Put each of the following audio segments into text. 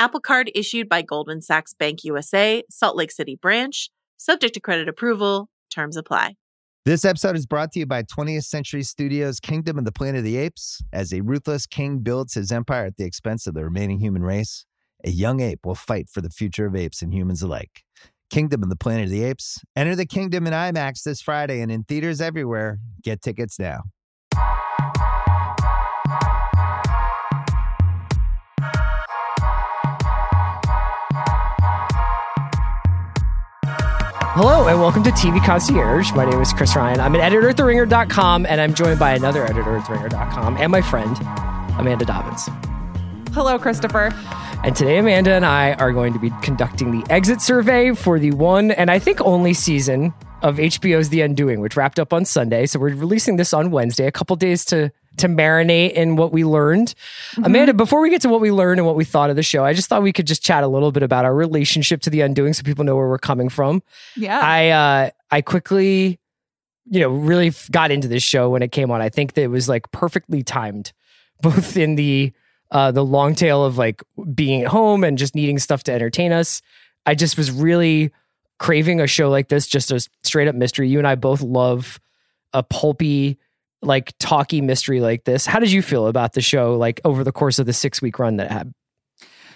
Apple Card issued by Goldman Sachs Bank USA, Salt Lake City branch, subject to credit approval. Terms apply. This episode is brought to you by 20th Century Studios' Kingdom of the Planet of the Apes. As a ruthless king builds his empire at the expense of the remaining human race, a young ape will fight for the future of apes and humans alike. Kingdom of the Planet of the Apes. Enter the kingdom in IMAX this Friday and in theaters everywhere. Get tickets now. Hello and welcome to TV Concierge. My name is Chris Ryan. I'm an editor at TheRinger.com and I'm joined by another editor at TheRinger.com and my friend, Amanda Dobbins. Hello, Christopher. And today, Amanda and I are going to be conducting the exit survey for the one and I think only season of HBO's The Undoing, which wrapped up on Sunday. So we're releasing this on Wednesday, a couple days to to marinate in what we learned. Mm-hmm. Amanda, before we get to what we learned and what we thought of the show, I just thought we could just chat a little bit about our relationship to The Undoing so people know where we're coming from. Yeah. I uh I quickly you know, really got into this show when it came on. I think that it was like perfectly timed both in the uh, the long tail of like being at home and just needing stuff to entertain us. I just was really craving a show like this, just a straight up mystery. You and I both love a pulpy, like talky mystery like this. How did you feel about the show, like over the course of the six week run that it had?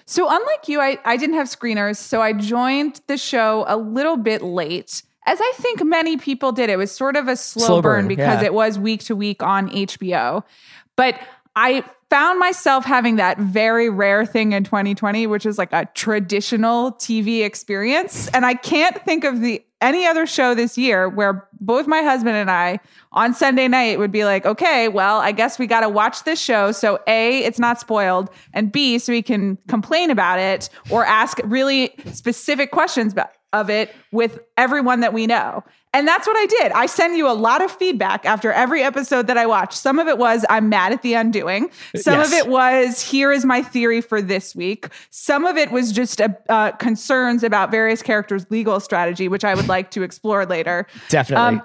So, unlike you, I, I didn't have screeners. So, I joined the show a little bit late, as I think many people did. It was sort of a slow, Slow burn, burn, because yeah. it was week to week on HBO. But I found myself having that very rare thing in 2020, which is like a traditional TV experience. And I can't think of the any other show this year where both my husband and I on Sunday night would be like, okay, well, I guess we got to watch this show. So A, it's not spoiled, and B, so we can complain about it or ask really specific questions about of it with everyone that we know. And that's what I did. I send you a lot of feedback after every episode that I watched. Some of it was I'm mad at the undoing. Some Yes. of it was here is my theory for this week. Some of it was just uh, uh, concerns about various characters' legal strategy, which I would like to explore later. Definitely. Um,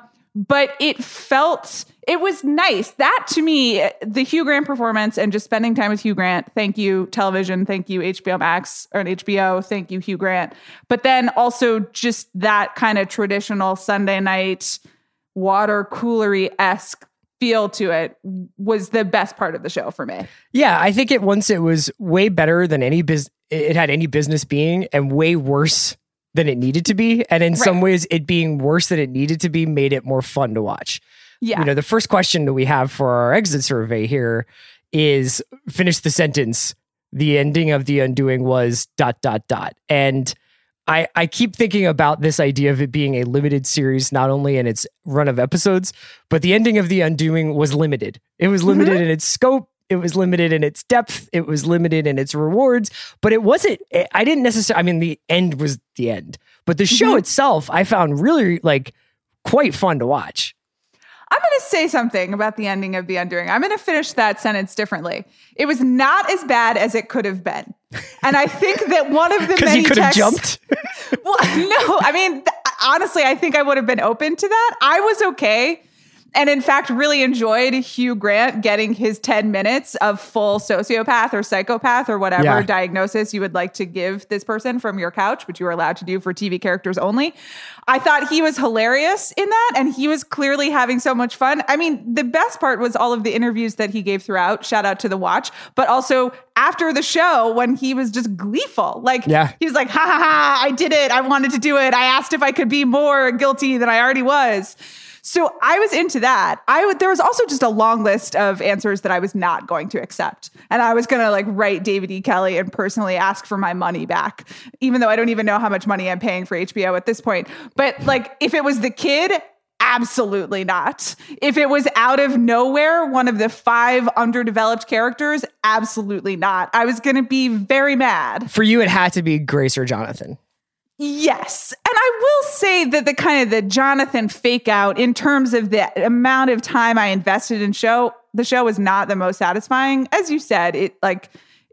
but it felt it was nice. That to me, the Hugh Grant performance and just spending time with Hugh Grant. Thank you, television. Thank you, HBO Max or HBO. Thank you, Hugh Grant. But then also just that kind of traditional Sunday night water coolery esque feel to it was the best part of the show for me. Yeah, I think it once it was way better than any biz it had any business being and way worse than it needed to be. And in some ways it being worse than it needed to be made it more fun to watch. Yeah. You know, the first question that we have for our exit survey here is finish the sentence. The ending of the undoing was dot dot dot. And I, I keep thinking about this idea of it being a limited series, not only in its run of episodes, but the ending of The Undoing was limited. It was limited mm-hmm. in its scope, it was limited in its depth, it was limited in its rewards, but it wasn't, eh, I didn't necessarily, I mean, the end was the end, but the show mm-hmm. itself I found really like quite fun to watch. I'm going to say something about the ending of The Undoing. I'm going to finish that sentence differently. It was not as bad as it could have been. And I think that one of the many could have jumped. well, no, I mean, th- honestly, I think I would have been open to that. I was okay. And in fact, really enjoyed Hugh Grant getting his 10 minutes of full sociopath or psychopath or whatever Yeah. diagnosis you would like to give this person from your couch, which you were allowed to do for TV characters only. I thought he was hilarious in that, and he was clearly having so much fun. I mean, the best part was all of the interviews that he gave throughout. Shout out to the watch, but also after the show when he was just gleeful. Like, Yeah. he was like, ha ha ha, I did it. I wanted to do it. I asked if I could be more guilty than I already was. So I was into that. I would, there was also just a long list of answers that I was not going to accept. And I was going to like write David E. Kelley and personally ask for my money back, even though I don't even know how much money I'm paying for HBO at this point. But like, if it was the kid, absolutely not. If it was out of nowhere, one of the five underdeveloped characters, absolutely not. I was going to be very mad. For you, it had to be Grace or Jonathan. Yes. And I will say that the kind of the Jonathan fake out in terms of the amount of time I invested in show, the show was not the most satisfying. As you said, it like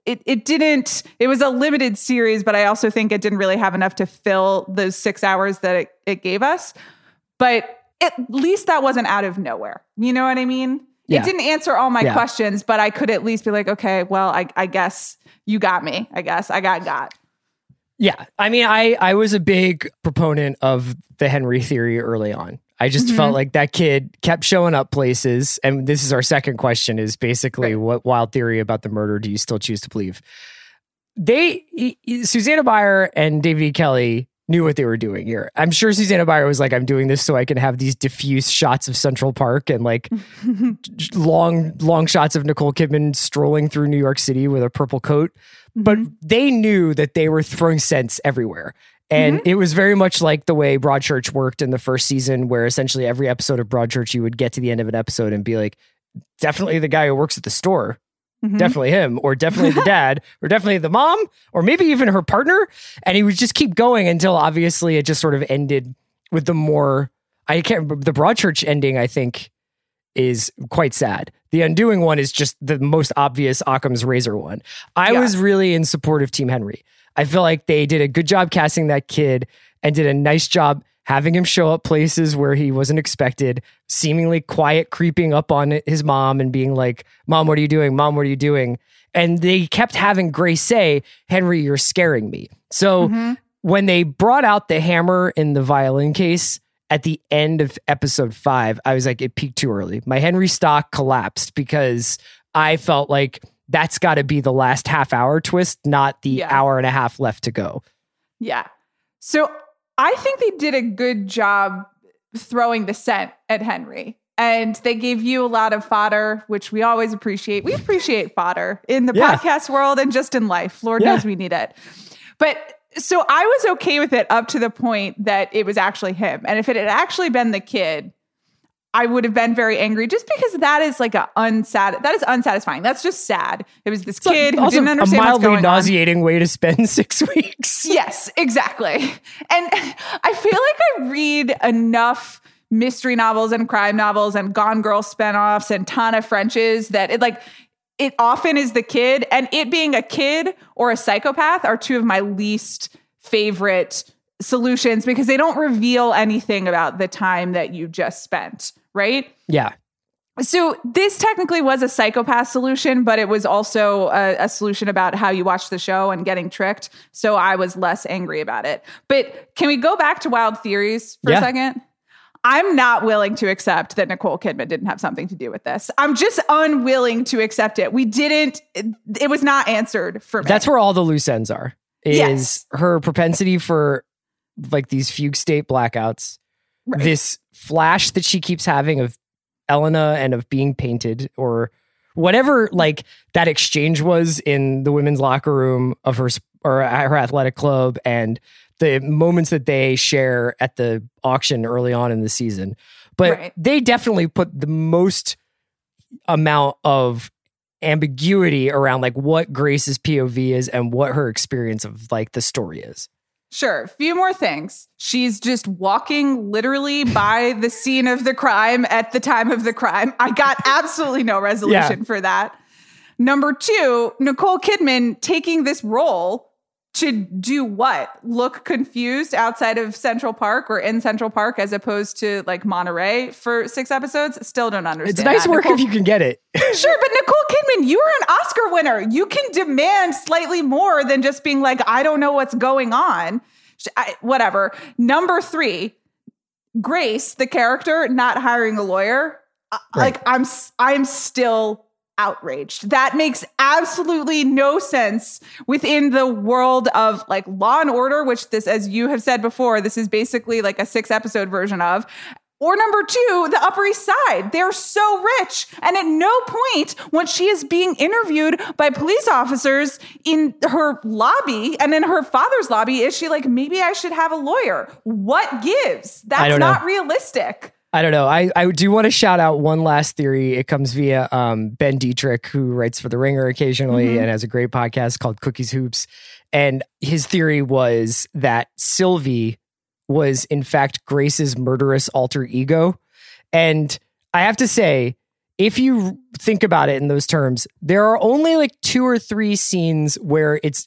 it it didn't it was a limited series, but I also think it didn't really have enough to fill those six hours that it, it gave us. But at least that wasn't out of nowhere. You know what I mean? Yeah. It didn't answer all my Yeah. questions, but I could at least be like, okay, well, I, I guess you got me. I guess I got got. Yeah. I mean, I, I was a big proponent of the Henry theory early on. I just Mhm. felt like that kid kept showing up places. And this is our second question is basically Right. what wild theory about the murder do you still choose to believe? They, Susanne Bier and David E. Kelley knew what they were doing here. I'm sure Susanne Bier was like, I'm doing this so I can have these diffuse shots of Central Park and like long, long shots of Nicole Kidman strolling through New York City with a purple coat. But they knew that they were throwing scents everywhere. And it was very much like the way Broadchurch worked in the first season, where essentially every episode of Broadchurch, you would get to the end of an episode and be like, definitely the guy who works at the store, Mhm. definitely him, or definitely the dad, or definitely the mom, or maybe even her partner. And he would just keep going until obviously it just sort of ended with the more, I can't remember, the Broadchurch ending, I think, is quite sad. The undoing one is just the most obvious Occam's razor one. I Yeah. was really in support of Team Henry. I feel like they did a good job casting that kid and did a nice job having him show up places where he wasn't expected, seemingly quiet, creeping up on his mom and being like, Mom, what are you doing? Mom, what are you doing? And they kept having Grace say, Henry, you're scaring me. So Mhm. when they brought out the hammer in the violin case at the end of episode five, I was like, it peaked too early. My Henry stock collapsed because I felt like that's got to be the last half hour twist, not the Yeah. hour and a half left to go. Yeah. So I think they did a good job throwing the scent at Henry. And they gave you a lot of fodder, which we always appreciate. We appreciate fodder in the Yeah. podcast world and just in life. Lord Yeah. knows we need it. But so I was okay with it up to the point that it was actually him. And if it had actually been the kid, I would have been very angry just because that is like a unsat that is unsatisfying. That's just sad. It was this It's kid who didn't a understand what's mildly on. nauseating way to spend six weeks. Yes, exactly. And I feel like I read enough mystery novels and crime novels and Gone Girl spinoffs and Tana French's that it like it often is the kid and it being a kid or a psychopath are two of my least favorite solutions because they don't reveal anything about the time that you just spent, right? Yeah. So this technically was a psychopath solution, but it was also a, a solution about how you watch the show and getting tricked. So I was less angry about it. But can we go back to wild theories for Yeah. a second? I'm not willing to accept that Nicole Kidman didn't have something to do with this. I'm just unwilling to accept it. We didn't. It, it was not answered for me. That's where all the loose ends are. Is Yes. her propensity for like these fugue state blackouts, Right. this flash that she keeps having of Elena and of being painted or whatever like that exchange was in the women's locker room of her or at her athletic club and the moments that they share at the auction early on in the season. But Right. they definitely put the most amount of ambiguity around like what Grace's POV is and what her experience of like the story is. Sure. A few more things. She's just walking literally by the scene of the crime at the time of the crime. I got absolutely no resolution for that. Number two, Nicole Kidman taking this role to do what? Look confused outside of Central Park or in Central Park as opposed to like Monterey for six episodes? Still don't understand. It's nice that. work Nicole- if you can get it. Sure, but Nicole Kidman, you are an Oscar winner. You can demand slightly more than just being like, I don't know what's going on. I- whatever. Number three, Grace, the character, not hiring a lawyer. Uh, Right. Like I'm, I'm still outraged. That makes absolutely no sense within the world of like Law and Order, which this, as you have said before, this is basically like a six episode version of. Or number two, the Upper East Side. They're so rich. And at no point when she is being interviewed by police officers in her lobby and in her father's lobby is she like, maybe I should have a lawyer. What gives? That's not realistic. I don't know. I, I do want to shout out one last theory. It comes via um, Ben Detrick, who writes for The Ringer occasionally Mhm. and has a great podcast called Cookies Hoops. and his theory was that Sylvie was in fact Grace's murderous alter ego. And I have to say, if you think about it in those terms, there are only like two or three scenes where it's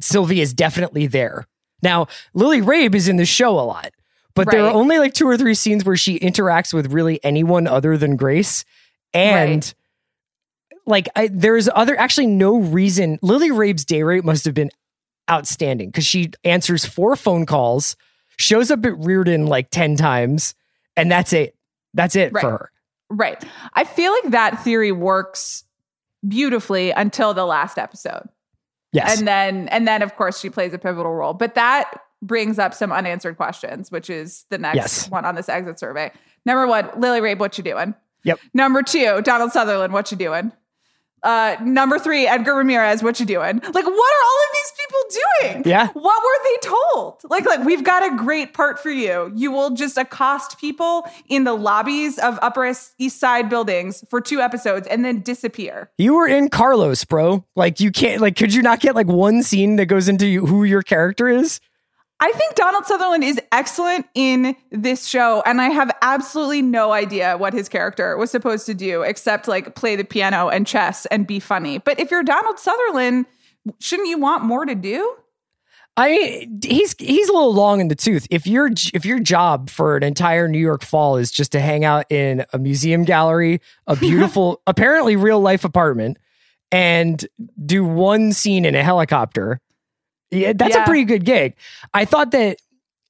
Sylvie is definitely there. Now, Lily Rabe is in the show a lot, but there are only like two or three scenes where she interacts with really anyone other than Grace. And Right. like I, there's other actually no reason Lily Rabe's day rate must have been outstanding because she answers four phone calls, shows up at Reardon like 10 times, and that's it. That's it Right. for her. Right. I feel like that theory works beautifully until the last episode. Yes. And then and then of course she plays a pivotal role. But that brings up some unanswered questions, which is the next Yes. one on this exit survey. Number one, Lily Rabe, what you doing? Yep. Number two, Donald Sutherland, what you doing? Uh, number three, Edgar Ramirez, what you doing? Like, what are all of these people doing? Yeah. What were they told? Like, like we've got a great part for you. You will just accost people in the lobbies of Upper East Side buildings for two episodes and then disappear. you were in Carlos, bro. Like you can't like could you not get like one scene that goes into you, who your character is? I think Donald Sutherland is excellent in this show, and I have absolutely no idea what his character was supposed to do except like play the piano and chess and be funny. But if you're Donald Sutherland, shouldn't you want more to do? I he's he's a little long in the tooth. If your if your job for an entire New York fall is just to hang out in a museum gallery, a beautiful apparently real life apartment, and do one scene in a helicopter, yeah, that's Yeah. a pretty good gig. I thought that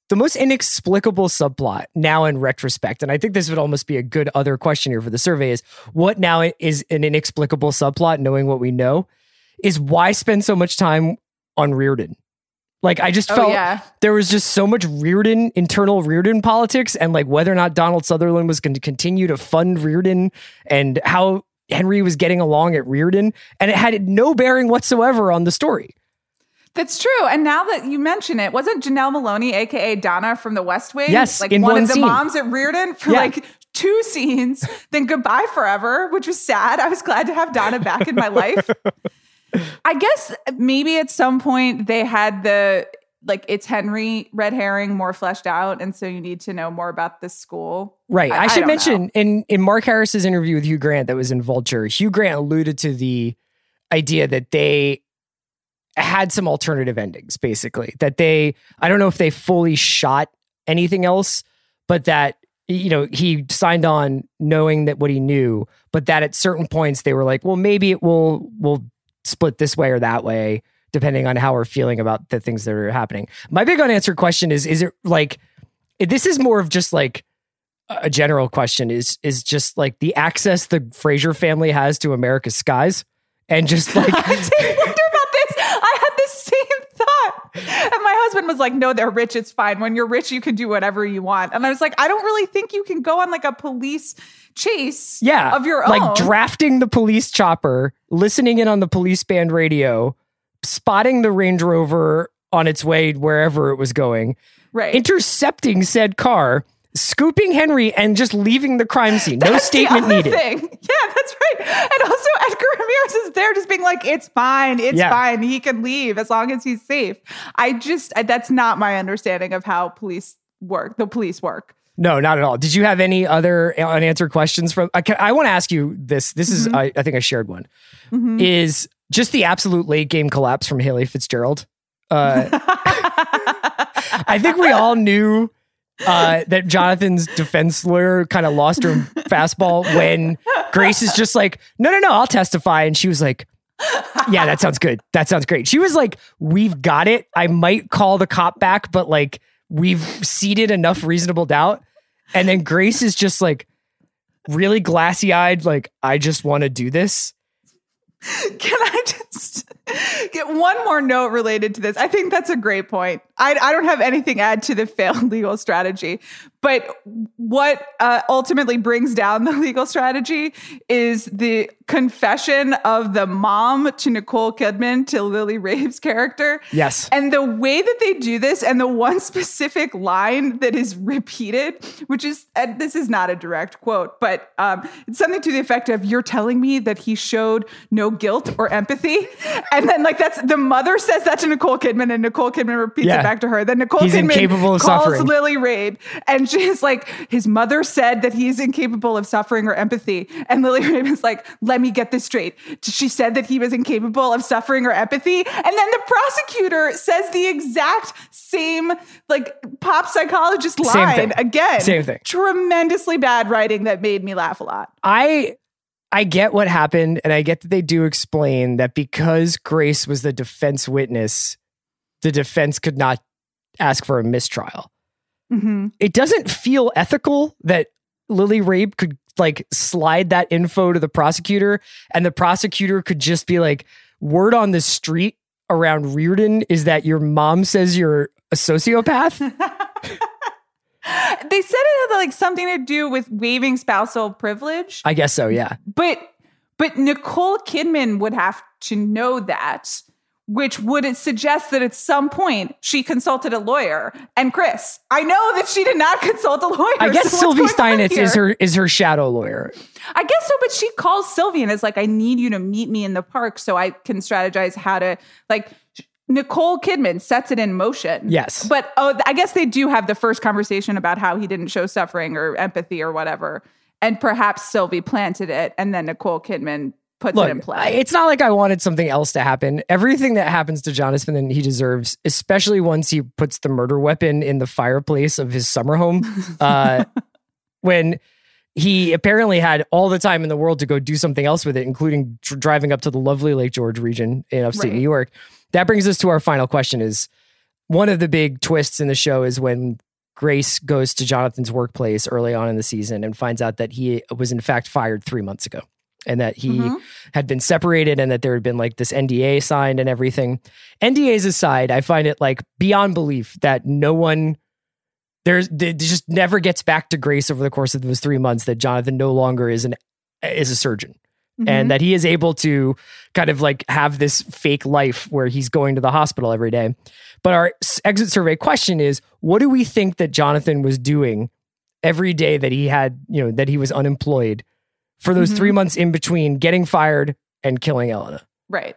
the most inexplicable subplot now in retrospect, and I think this would almost be a good other question here for the survey is what now is an inexplicable subplot, knowing what we know, is why spend so much time on Reardon? Like I just Oh, felt yeah. there was just so much Reardon, internal Reardon politics, and like whether or not Donald Sutherland was going to continue to fund Reardon and how Henry was getting along at Reardon, and it had no bearing whatsoever on the story. That's true. And now that you mention it, wasn't Janel Moloney, aka Donna from the West Wing, Yes, like one, one of the scene. moms at Reardon for Yeah. like two scenes, then goodbye forever, which was sad. I was glad to have Donna back in my life. I guess maybe at some point they had the like it's Henry red herring more fleshed out, and so you need to know more about this school. Right. I, I should don't mention know. in in Mark Harris's interview with Hugh Grant that was in Vulture, Hugh Grant alluded to the idea that they had some alternative endings, basically. That they I don't know if they fully shot anything else, but that you know, he signed on knowing that what he knew, but that at certain points they were like, well, maybe it will will split this way or that way, depending on how we're feeling about the things that are happening. My big unanswered question is: Is it like this is more of just like a general question is is just like the access the Fraser family has to America's skies and just like I did wonder about this. I had the same thought. And my husband was like, no, they're rich. It's fine. When you're rich, you can do whatever you want. And I was like, I don't really think you can go on like a police chase yeah of your like own. drafting the police chopper listening in on the police band radio spotting the Range Rover on its way wherever it was going right. intercepting said car scooping Henry and just leaving the crime scene no That's the statement needed Thing. Yeah, that's right. And also, Edgar Ramirez is there just being like, it's fine. It's Yeah. fine. He can leave as long as he's safe. I just that's not my understanding of how police work, the police work. No, not at all. Did you have any other unanswered questions from? I, I want to ask you this. This is, Mhm. I, I think I shared one. Mhm. Is just the absolute late game collapse from Haley Fitzgerald. Uh, I think we all knew uh, that Jonathan's defense lawyer kind of lost her fastball when Grace is just like, no, no, no, I'll testify. And she was like, yeah, that sounds good. That sounds great. She was like, we've got it. I might call the cop back, but like, we've seeded enough reasonable doubt. And then Grace is just like, really glassy eyed, like, I just want to do this. Can I just get one more note related to this? I think that's a great point. I, I don't have anything to add to the failed legal strategy, But what uh, ultimately brings down the legal strategy is the confession of the mom to Nicole Kidman to Lily Rabe's character. Yes. And the way that they do this, and the one specific line that is repeated, which is, and this is not a direct quote, but um, it's something to the effect of, You're telling me that he showed no guilt or empathy. And then, like, that's the mother says that to Nicole Kidman, and Nicole Kidman repeats Yeah. it back to her. Then Nicole He's Kidman incapable of calls suffering. Lily Rabe, and she's like, His mother said that he's incapable of suffering or empathy. And Lily Rabe is like, Let me get this straight. She said that he was incapable of suffering or empathy. And then the prosecutor says the exact same, like, pop psychologist Same line thing. again. Same thing. Tremendously bad writing that made me laugh a lot. I I get what happened, and I get that they do explain that because Grace was the defense witness, the defense could not ask for a mistrial. Mm-hmm. It doesn't feel ethical that Lily Rabe could like slide that info to the prosecutor, and the prosecutor could just be like, "Word on the street around Reardon is that your mom says you're a sociopath." They said it had like something to do with waiving spousal privilege. I guess so. Yeah. But but Nicole Kidman would have to know that, which would suggest that at some point she consulted a lawyer. And Chris, I know that she did not consult a lawyer. I guess so Sylvie Steinetz is her is her shadow lawyer. I guess so, but she calls Sylvie and is like, I need you to meet me in the park so I can strategize how to like Nicole Kidman sets it in motion. Yes. But oh, I guess they do have the first conversation about how he didn't show suffering or empathy or whatever. And perhaps Sylvie planted it and then Nicole Kidman puts Look, it in play. It's not like I wanted something else to happen. Everything that happens to Jonathan and he deserves, especially once he puts the murder weapon in the fireplace of his summer home. Uh, when he apparently had all the time in the world to go do something else with it, including dr- driving up to the lovely Lake George region in upstate Right. New York. That brings us to our final question is one of the big twists in the show is when Grace goes to Jonathan's workplace early on in the season and finds out that he was in fact fired three months ago and that he Mhm. had been separated and that there had been like this NDA signed and everything. NDAs aside, I find it like beyond belief that no one there's it just never gets back to Grace over the course of those three months that Jonathan no longer is an is a surgeon Mhm. and that he is able to kind of like have this fake life where he's going to the hospital every day. But our exit survey question is what do we think that Jonathan was doing every day that he had, you know, that he was unemployed for those Mhm. 3 months in between getting fired and killing Elena? Right.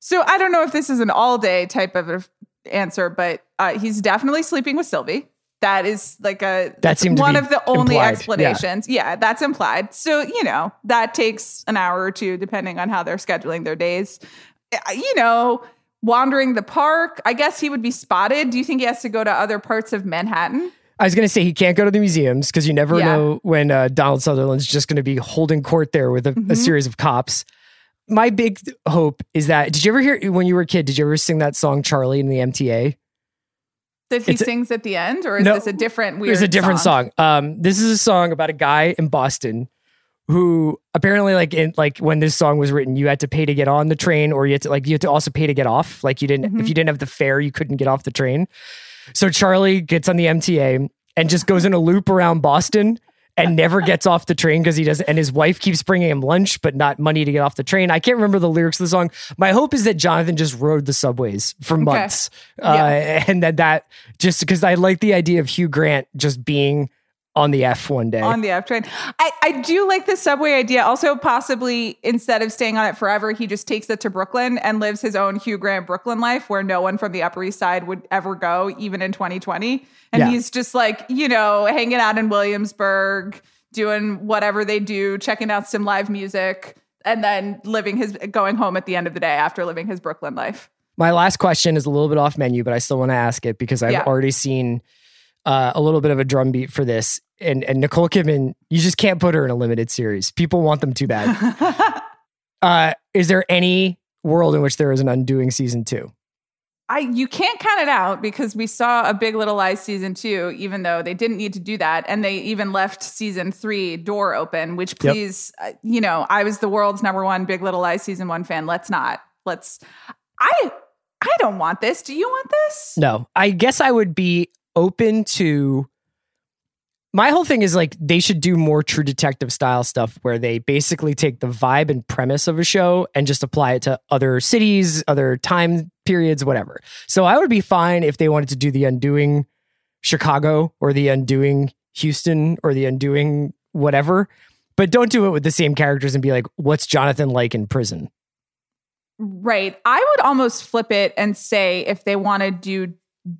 So I don't know if this is an all day type of answer, but uh, he's definitely sleeping with Sylvie. That is like a That one of the only implied, explanations. Yeah. that's implied. So you know that takes an hour or two, depending on how they're scheduling their days. Uh, You know, wandering the park. I guess he would be spotted. Do you think he has to go to other parts of Manhattan? I was going to say he can't go to the museums because you never Yeah. know when uh, Donald Sutherland's just going to be holding court there with a, a Mhm. series of cops. My big hope is that did you ever hear when you were a kid? Did you ever sing that song Charlie in the MTA? That he It's a- sings at the end, or is No, this a different weird? There's a different song. Um, this is a song about a guy in Boston who apparently like in like when this song was written, you had to pay to get on the train, or you had to like you had to also pay to get off. Like you didn't if Mhm. you didn't have the fare, you couldn't get off the train. So Charlie gets on the MTA and just goes in a loop around Boston and never gets off the train because he doesn't. And his wife keeps bringing him lunch, but not money to get off the train. I can't remember the lyrics of the song. My hope is that Jonathan just rode the subways for months, uh, and that that just because I like the idea of Hugh Grant just being on the F one day. on the F train. I, I do like the subway idea. Also, possibly instead of staying on it forever, he just takes it to Brooklyn and lives his own Hugh Grant Brooklyn life where no one from the Upper East Side would ever go, even in 2020. And Yeah. he's just like, you know, hanging out in Williamsburg, doing whatever they do, checking out some live music, and then living his going home at the end of the day after living his Brooklyn life. My last question is a little bit off menu, but I still want to ask it because I've Yeah. already seen uh, a little bit of a drumbeat for this. And and Nicole Kidman, you just can't put her in a limited series. People want them too bad. uh, is there any world in which there is an undoing season two? I you can't count it out because we saw a Big Little Lies season two, even though they didn't need to do that, and they even left season three door open. Which Yep. please, uh, you know, I was the world's number one Big Little Lies season one fan. Let's not. Let's. I I don't want this. Do you want this? No, I guess I would be open to my whole thing is like they should do more true detective style stuff where they basically take the vibe and premise of a show and just apply it to other cities, other time periods, whatever. So I would be fine if they wanted to do the undoing Chicago or the undoing Houston or the undoing whatever, but don't do it with the same characters and be like, what's Jonathan like in prison? Right. I would almost flip it and say if they want to do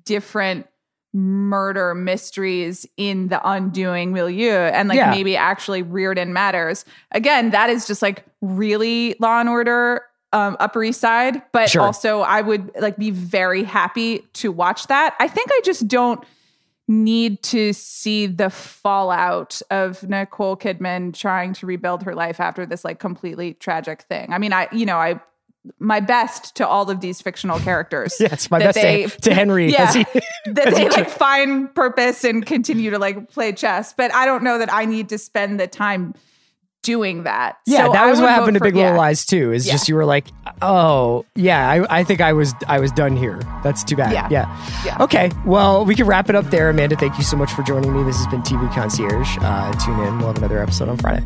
different murder mysteries in the undoing milieu and like Yeah. maybe actually Reardon matters. Again, that is just like really law and order um, Upper East Side, but Sure. also I would like be very happy to watch that. I think I just don't need to see the fallout of Nicole Kidman trying to rebuild her life after this like completely tragic thing. I mean, I you know, I my best to all of these fictional characters. Yes, my best they- to, to Henry. Yeah. he- that they like find purpose and continue to like play chess. But I don't know that I need to spend the time doing that. Yeah, So that was what happened to Big yeah. Little Lies too. Is Yeah. just you were like, oh yeah, I, I think I was I was done here. That's too bad. Yeah. yeah. Yeah. Okay, well we can wrap it up there. Amanda, thank you so much for joining me. This has been TV Concierge. Uh, tune in. We'll have another episode on Friday.